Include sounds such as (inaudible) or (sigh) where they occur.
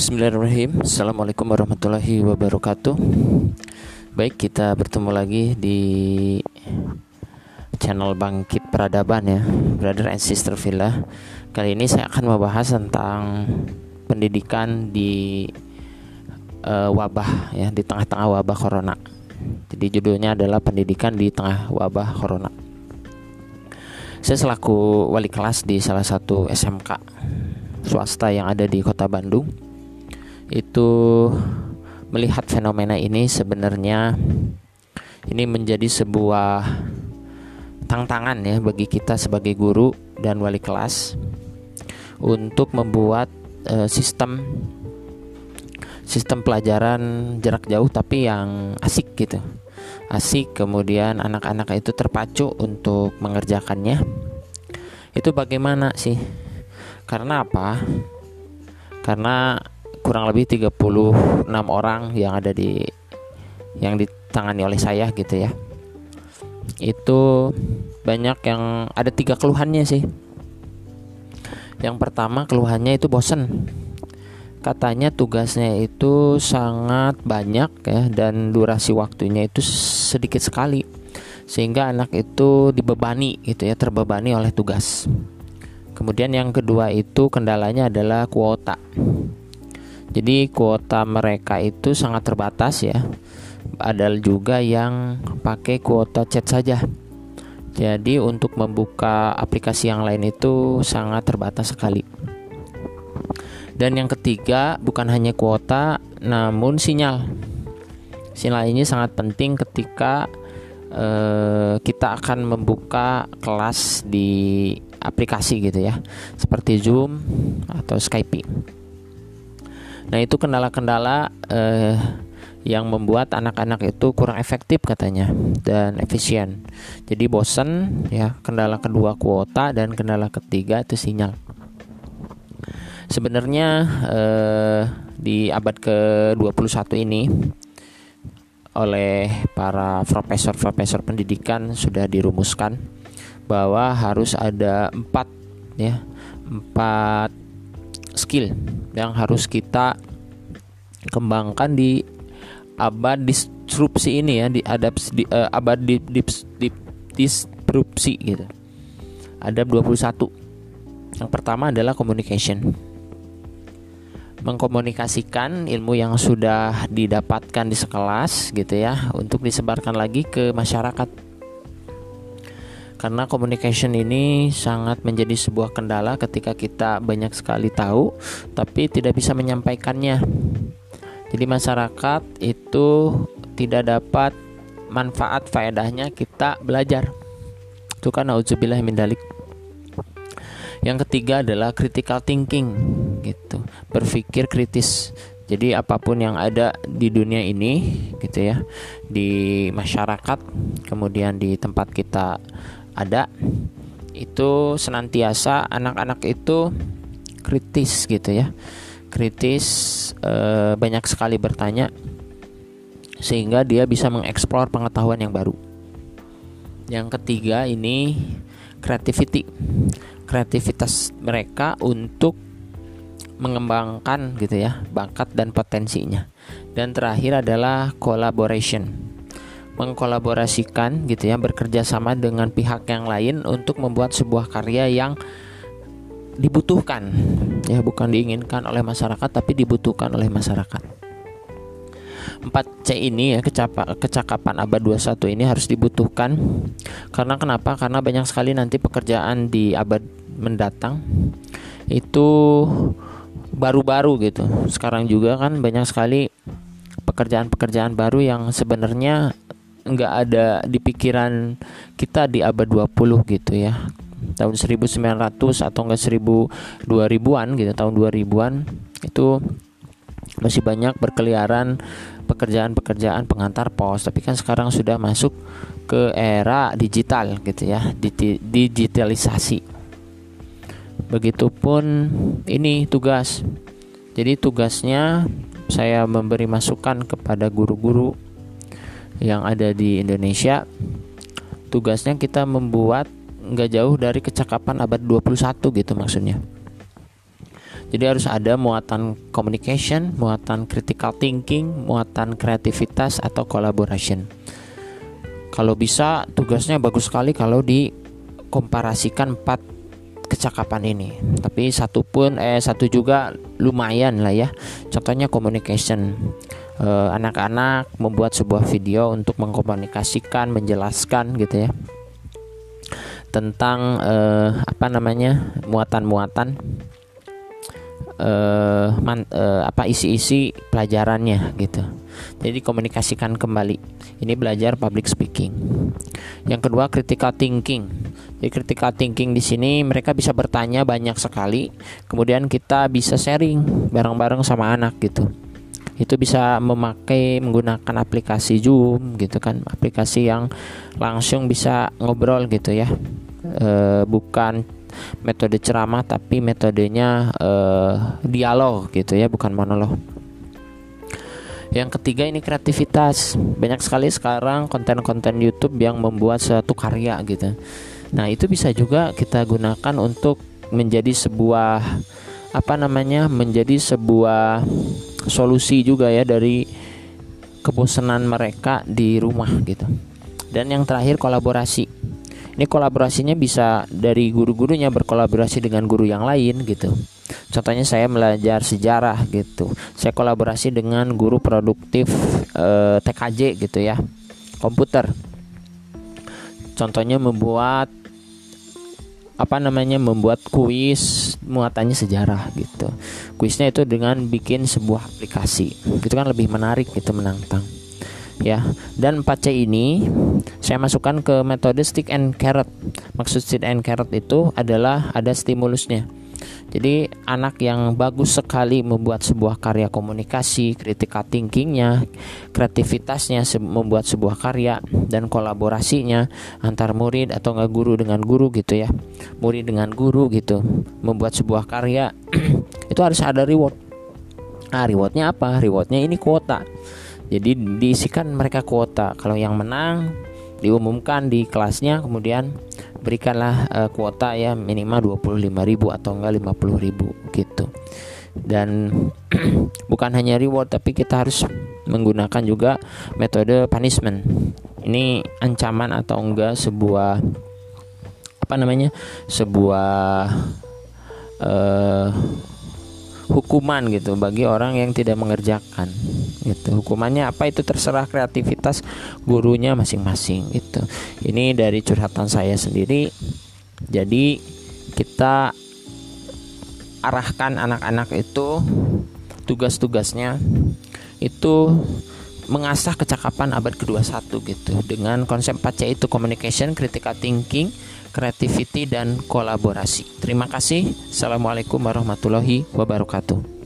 Bismillahirrahmanirrahim. Assalamualaikum warahmatullahi wabarakatuh. Baik kita bertemu lagi di channel Bangkit Peradaban ya Brother and Sister Villa. Kali ini saya akan membahas tentang pendidikan di uh, wabah ya di tengah-tengah wabah corona. Jadi judulnya adalah pendidikan di tengah wabah corona. Saya selaku wali kelas di salah satu SMK swasta yang ada di kota Bandung itu melihat fenomena ini sebenarnya ini menjadi sebuah tantangan ya bagi kita sebagai guru dan wali kelas untuk membuat uh, sistem sistem pelajaran jarak jauh tapi yang asik gitu. Asik kemudian anak-anak itu terpacu untuk mengerjakannya. Itu bagaimana sih? Karena apa? Karena kurang lebih 36 orang yang ada di yang ditangani oleh saya gitu ya. Itu banyak yang ada tiga keluhannya sih. Yang pertama keluhannya itu bosen. Katanya tugasnya itu sangat banyak ya dan durasi waktunya itu sedikit sekali sehingga anak itu dibebani gitu ya terbebani oleh tugas. Kemudian yang kedua itu kendalanya adalah kuota jadi kuota mereka itu sangat terbatas ya. Ada juga yang pakai kuota chat saja. Jadi untuk membuka aplikasi yang lain itu sangat terbatas sekali. Dan yang ketiga bukan hanya kuota namun sinyal. Sinyal ini sangat penting ketika eh, kita akan membuka kelas di aplikasi gitu ya. Seperti Zoom atau Skype. Nah itu kendala-kendala eh, yang membuat anak-anak itu kurang efektif katanya dan efisien. Jadi bosen ya kendala kedua kuota dan kendala ketiga itu sinyal. Sebenarnya eh, di abad ke-21 ini oleh para profesor-profesor pendidikan sudah dirumuskan bahwa harus ada empat ya empat skill yang harus kita kembangkan di abad disrupsi ini ya di adaps di uh, abad di, di, di, disrupsi gitu. Ada 21. Yang pertama adalah communication. Mengkomunikasikan ilmu yang sudah didapatkan di sekelas gitu ya untuk disebarkan lagi ke masyarakat karena communication ini sangat menjadi sebuah kendala ketika kita banyak sekali tahu tapi tidak bisa menyampaikannya. Jadi masyarakat itu tidak dapat manfaat faedahnya kita belajar. Itu kan auzubillah min dalik. Yang ketiga adalah critical thinking gitu. Berpikir kritis. Jadi apa pun yang ada di dunia ini gitu ya, di masyarakat, kemudian di tempat kita ada itu senantiasa anak-anak itu kritis gitu ya. Kritis e, banyak sekali bertanya sehingga dia bisa mengeksplor pengetahuan yang baru. Yang ketiga ini creativity. Kreativitas mereka untuk mengembangkan gitu ya bakat dan potensinya. Dan terakhir adalah collaboration mengkolaborasikan gitu ya bekerja sama dengan pihak yang lain untuk membuat sebuah karya yang dibutuhkan. Ya bukan diinginkan oleh masyarakat tapi dibutuhkan oleh masyarakat. 4C ini ya kecakapan abad 21 ini harus dibutuhkan. Karena kenapa? Karena banyak sekali nanti pekerjaan di abad mendatang itu baru-baru gitu. Sekarang juga kan banyak sekali pekerjaan-pekerjaan baru yang sebenarnya nggak ada di pikiran kita di abad 20 gitu ya. Tahun 1900 atau enggak 1000 2000-an gitu tahun 2000-an itu masih banyak berkeliaran pekerjaan-pekerjaan pengantar pos. Tapi kan sekarang sudah masuk ke era digital gitu ya digitalisasi. Begitupun ini tugas. Jadi tugasnya saya memberi masukan kepada guru-guru yang ada di Indonesia tugasnya kita membuat nggak jauh dari kecakapan abad 21 gitu maksudnya Jadi harus ada muatan communication, muatan critical thinking, muatan kreativitas atau collaboration. Kalau bisa tugasnya bagus sekali kalau dikomparasikan empat kecakapan ini. Tapi satu pun eh satu juga lumayan lah ya. Contohnya communication. Eh, anak-anak membuat sebuah video untuk mengkomunikasikan, menjelaskan gitu ya tentang uh, apa namanya muatan-muatan uh, man, uh, apa isi-isi pelajarannya gitu. Jadi komunikasikan kembali. Ini belajar public speaking. Yang kedua critical thinking. Jadi critical thinking di sini mereka bisa bertanya banyak sekali. Kemudian kita bisa sharing bareng-bareng sama anak gitu. Itu bisa memakai menggunakan aplikasi Zoom gitu kan, aplikasi yang langsung bisa ngobrol gitu ya. E, bukan metode ceramah tapi metodenya e, dialog gitu ya bukan monolog. Yang ketiga ini kreativitas. Banyak sekali sekarang konten-konten YouTube yang membuat suatu karya gitu. Nah itu bisa juga kita gunakan untuk menjadi sebuah apa namanya menjadi sebuah solusi juga ya dari kebosanan mereka di rumah gitu dan yang terakhir kolaborasi ini kolaborasinya bisa dari guru-gurunya berkolaborasi dengan guru yang lain gitu. Contohnya saya belajar sejarah gitu. Saya kolaborasi dengan guru produktif eh, TKJ gitu ya. Komputer. Contohnya membuat apa namanya membuat kuis muatannya sejarah gitu. Kuisnya itu dengan bikin sebuah aplikasi. Itu kan lebih menarik gitu menantang ya dan 4C ini saya masukkan ke metode stick and carrot maksud stick and carrot itu adalah ada stimulusnya jadi anak yang bagus sekali membuat sebuah karya komunikasi, critical thinkingnya, kreativitasnya membuat sebuah karya dan kolaborasinya antar murid atau nggak guru dengan guru gitu ya, murid dengan guru gitu, membuat sebuah karya (clears throat) itu harus ada reward. Nah rewardnya apa? Rewardnya ini kuota jadi diisikan mereka kuota kalau yang menang diumumkan di kelasnya kemudian berikanlah uh, kuota ya minimal 25.000 atau enggak 50.000 gitu. Dan (clears throat) bukan hanya reward tapi kita harus menggunakan juga metode punishment. Ini ancaman atau enggak sebuah apa namanya sebuah uh, hukuman gitu bagi orang yang tidak mengerjakan gitu hukumannya apa itu terserah kreativitas gurunya masing-masing itu ini dari curhatan saya sendiri jadi kita arahkan anak-anak itu tugas-tugasnya itu mengasah kecakapan abad ke-21 gitu dengan konsep 4C itu communication, critical thinking, creativity dan kolaborasi. Terima kasih. Assalamualaikum warahmatullahi wabarakatuh.